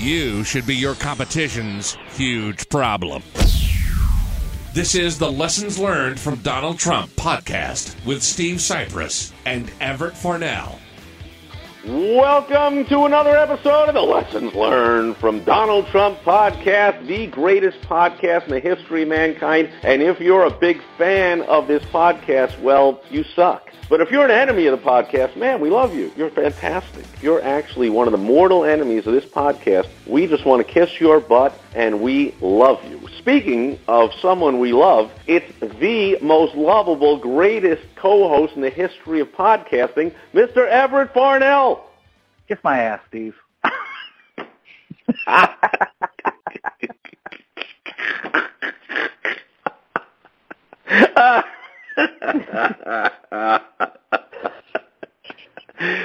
You should be your competition's huge problem. This is the Lessons Learned from Donald Trump podcast with Steve Cypress and Everett Farnell. Welcome to another episode of the Lessons Learned from Donald Trump podcast, the greatest podcast in the history of mankind. And if you're a big fan of this podcast, well, you suck. But if you're an enemy of the podcast, man, we love you. You're fantastic. You're actually one of the mortal enemies of this podcast. We just want to kiss your butt, and we love you. Speaking of someone we love, it's the most lovable, greatest co-host in the history of podcasting, Mr. Everett Farnell. Kiss my ass, Steve.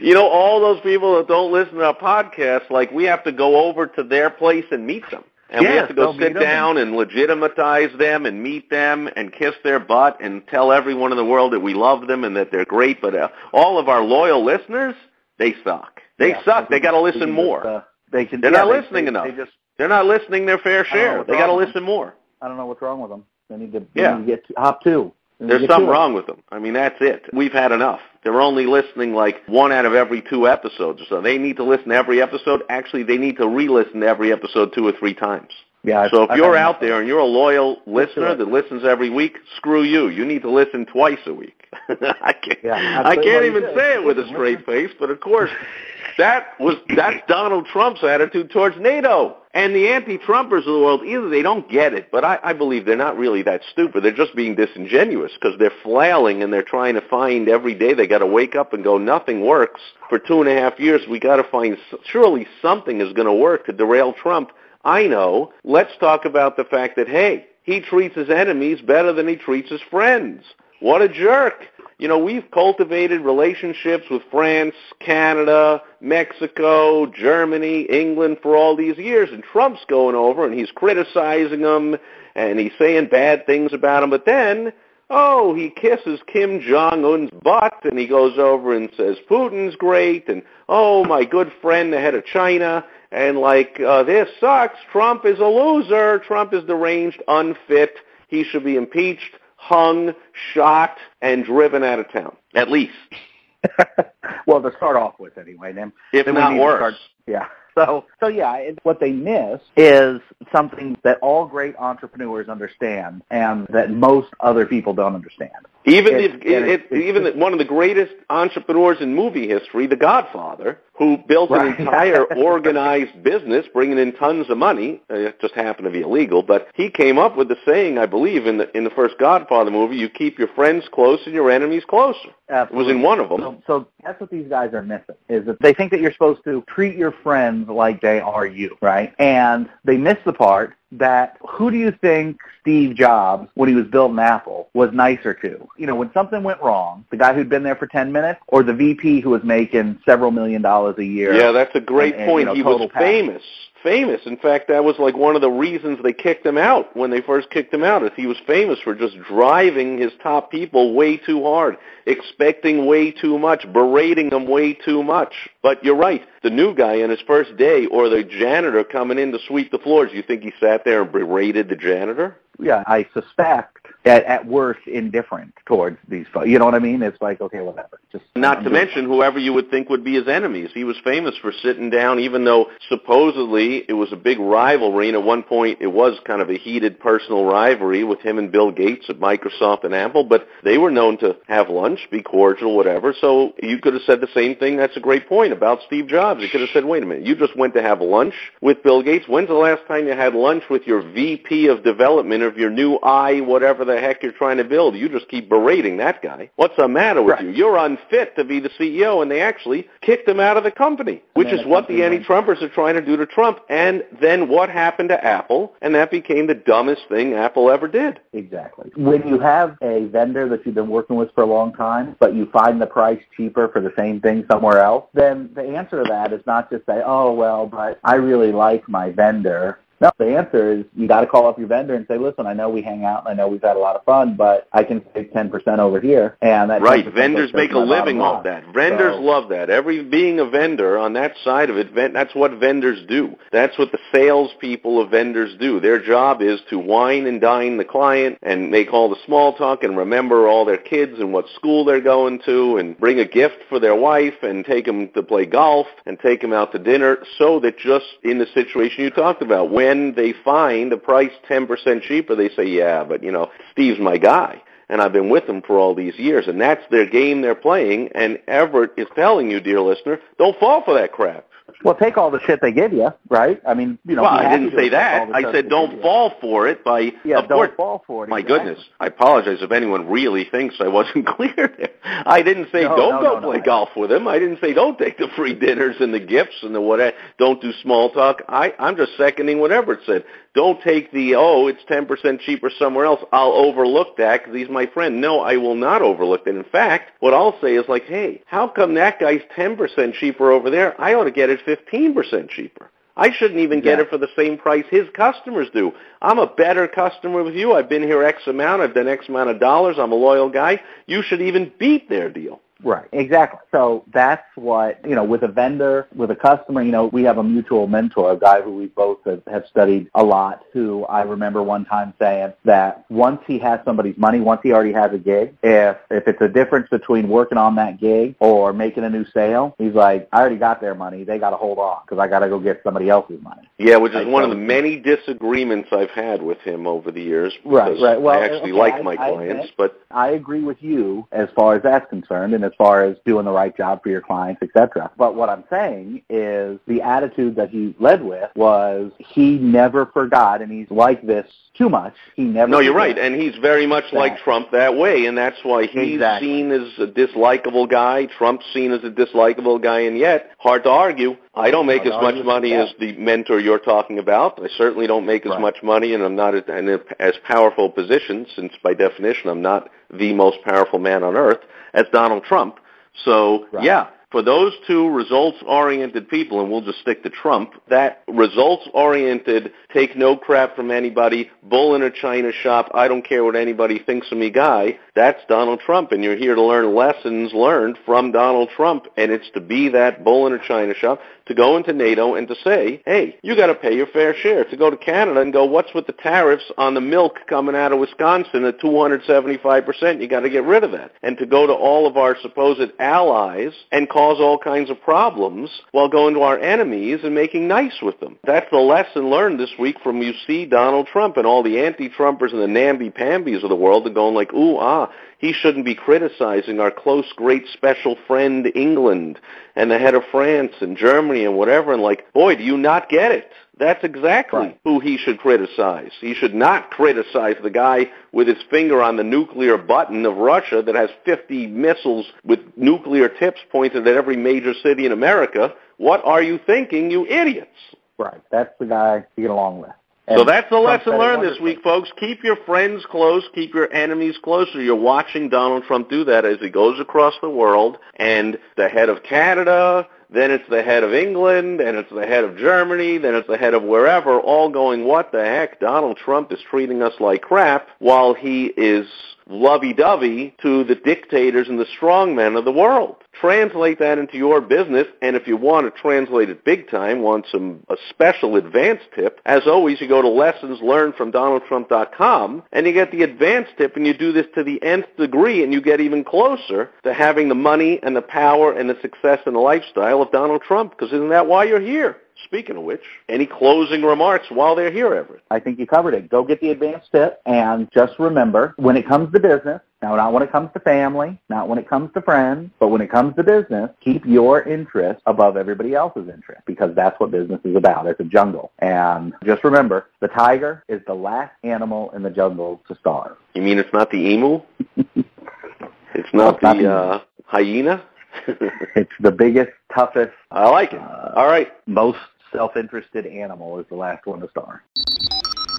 you know, all those people that don't listen to our podcast, like we have to go over to their place and meet them. And we have to go sit down and legitimatize them and meet them and kiss their butt and tell everyone in the world that we love them and that they're great. But uh, all of our loyal listeners, they suck. They Yeah, suck. They got to listen just, more. uh, they can. They're yeah, not they- listening they- enough. They just, They're not listening their fair I don't know share. They got to listen more. I don't know what's wrong with them. They need to, they Yeah. need to get to, hop two. To There's something it. wrong with them. I mean, that's it. We've had enough. They're only listening like one out of every two episodes. So they need to listen to every episode. Actually, they need to re-listen to every episode two or three times. Yeah. So if I've you're out there and you're a loyal listener that listens every week, screw you. You need to listen twice a week. I can't, Yeah, I can't even say it with a straight face, but of course, that was that's Donald Trump's attitude towards NATO. And the anti-Trumpers of the world, either they don't get it, but I, I believe they're not really that stupid. They're just being disingenuous because they're flailing and they're trying to find every day. They got to wake up and go, nothing works. For two and a half years, we got to find surely something is going to work to derail Trump. I know. Let's talk about the fact that hey, he treats his enemies better than he treats his friends. What a jerk. You know, we've cultivated relationships with France, Canada, Mexico, Germany, England for all these years, and Trump's going over and he's criticizing them and he's saying bad things about them, but then, oh, he kisses Kim Jong-un's butt and he goes over and says Putin's great and, oh, my good friend, the head of China, and like, uh, this sucks, Trump is a loser, Trump is deranged, unfit, he should be impeached, hung, shot, and driven out of town, at least. well, to start off with, anyway. Then, If then we not need worse. start- yeah. So, so yeah, it, what they miss is something that all great entrepreneurs understand, and that most other people don't understand. Even It- if, and it, it- it, even one of the greatest entrepreneurs in movie history, The Godfather, who built an Right. entire organized business, bringing in tons of money. uh, It just happened to be illegal, but he came up with the saying, I believe, in the in the first Godfather movie: "You keep your friends close and your enemies closer." It was in one of them. So, so that's what these guys are missing is that they think that you're supposed to treat your friends like they are you, right? And they miss the part that who do you think Steve Jobs, when he was building Apple, was nicer to? You know, when something went wrong, the guy who'd been there for 10 minutes or the VP who was making several million dollars a year? Yeah, that's a great and- and, point. you know, he was pack. famous. Famous. In fact, that was like one of the reasons they kicked him out when they first kicked him out. He was famous for just driving his top people way too hard, expecting way too much, berating them way too much. But you're right. The new guy on his first day, or the janitor coming in to sweep the floors, you think he sat there and berated the janitor? Yeah, I suspect at, at worst indifferent towards these folks. You know what I mean? It's like, okay, whatever. Not to mention whoever you would think would be his enemies. He was famous for sitting down, even though supposedly it was a big rivalry, and at one point it was kind of a heated personal rivalry with him and Bill Gates at Microsoft and Apple, but they were known to have lunch, be cordial, whatever. So you could have said the same thing. That's a great point about Steve Jobs. You could have said, wait a minute, you just went to have lunch with Bill Gates. When's the last time you had lunch with your VP of development of your new i whatever the heck you're trying to build? You just keep berating that guy. What's the matter with Right. you? You're unfit. Fit to be the CEO, and they actually kicked him out of the company, which is the what the anti-Trumpers are trying to do to Trump. And then what happened to Apple? And that became the dumbest thing Apple ever did. Exactly. When you have a vendor that you've been working with for a long time, but you find the price cheaper for the same thing somewhere else, then the answer to that is not just say, oh, well, but I really like my vendor. No, the answer is you got to call up your vendor and say, listen, I know we hang out and I know we've had a lot of fun, but I can save 10% over here. And that Right. Vendors make a living off that. Vendors So- love that. Every being a vendor on that side of it, that's what vendors do. That's what the salespeople of vendors do. Their job is to wine and dine the client and make all the small talk and remember all their kids and what school they're going to and bring a gift for their wife and take them to play golf and take them out to dinner so that just in the situation you talked about, when they find a price 10% cheaper, they say, yeah, but you know, Steve's my guy and I've been with them for all these years, and that's their game they're playing. And Everett is telling you, dear listener, don't fall for that crap. Well, take all the shit they give you, right? I mean, you know. well, I didn't say that. I said don't you. fall for it by. Yeah, of don't course, fall for it. My exactly. goodness, I apologize if anyone really thinks I wasn't clear there. I didn't say No, don't no, go no, play golf with him. I didn't say don't take the free dinners and the gifts and the whatever. Don't do small talk. I, I'm just seconding what it said. Don't take the oh, it's ten percent cheaper somewhere else. I'll overlook that because he's my friend. No, I will not overlook that. In fact, what I'll say is like, hey, how come that guy's ten percent cheaper over there? I ought to get it fifteen percent cheaper. I shouldn't even get it for the same price his customers do. I'm a better customer with you. I've been here X amount. I've done X amount of dollars. I'm a loyal guy. You should even beat their deal. Right, exactly. So that's what, you know, with a vendor, with a customer, you know, we have a mutual mentor, a guy who we both have, have studied a lot, who I remember one time saying that once he has somebody's money, once he already has a gig, if, if it's a difference between working on that gig or making a new sale, he's like, I already got their money. They got to hold on because I got to go get somebody else's money. Yeah, which is I one of the many disagreements I've had with him over the years. Right, because right. Well, I actually okay, like I- my I clients, admit- but I agree with you as far as that's concerned and as far as doing the right job for your clients, etc. But what I'm saying is the attitude that he led with was he never forgot, and he's like this too much. He never. No, you're right, and he's very much like Exactly. Trump that way, and that's why he's Exactly. seen as a dislikable guy. Trump's seen as a dislikable guy, and yet hard to argue. I don't make as much money as the mentor you're talking about. I certainly don't make as Right. much money, and I'm not in a, as powerful position, since by definition I'm not the most powerful man on earth as Donald Trump. So Right. yeah, for those two results-oriented people, and we'll just stick to Trump, that results-oriented, take no crap from anybody, bull in a china shop, I don't care what anybody thinks of me guy, that's Donald Trump. And you're here to learn lessons learned from Donald Trump. And it's to be that bull in a china shop, to go into NATO and to say, hey, you got to pay your fair share. To go to Canada and go, what's with the tariffs on the milk coming out of Wisconsin at 275%? You got to get rid of that. And to go to all of our supposed allies and cause all kinds of problems while going to our enemies and making nice with them. That's the lesson learned this week from you see Donald Trump and all the anti-Trumpers and the namby-pambies of the world are going like, ooh, ah, he shouldn't be criticizing our close, great, special friend England and the head of France and Germany and whatever. And like, boy, do you not get it? That's exactly Right. who he should criticize. He should not criticize the guy with his finger on the nuclear button of Russia that has 50 missiles with nuclear tips pointed at every major city in America. What are you thinking, you idiots? Right. That's the guy to get along with. So that's the Trump lesson learned this week, folks. Keep your friends close, keep your enemies closer. You're watching Donald Trump do that as he goes across the world, and the head of Canada, then it's the head of England, and it's the head of Germany, then it's the head of wherever, all going, what the heck? Donald Trump is treating us like crap while he is lovey-dovey to the dictators and the strongmen of the world. Translate that into your business, and if you want to translate it big time, want some a special advanced tip, as always, you go to lessons learned from and you get the advanced tip, and you do this to the nth degree, and you get even closer to having the money and the power and the success and the lifestyle of Donald Trump, because isn't that why you're here? Speaking of which, any closing remarks while they're here, Everett? I think you covered it. Go get the advanced tip and just remember when it comes to business, now not when it comes to family, not when it comes to friends, but when it comes to business, keep your interest above everybody else's interest because that's what business is about. It's a jungle. And just remember, the tiger is the last animal in the jungle to starve. You mean it's not the emu? It's No, not it's not the the uh Hyena. It's the biggest, toughest, I like it. uh, All right. most self-interested animal is the last one to star.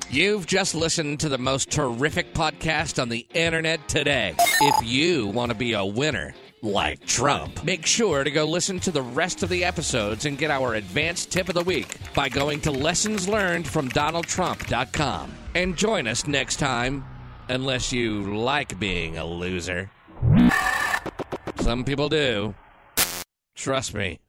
You've just listened to the most terrific podcast on the internet today. If you want to be a winner, like Trump, make sure to go listen to the rest of the episodes and get our advanced tip of the week by going to lessonslearnedfromdonaldtrump.com. And join us next time, unless you like being a loser. Some people do. Trust me.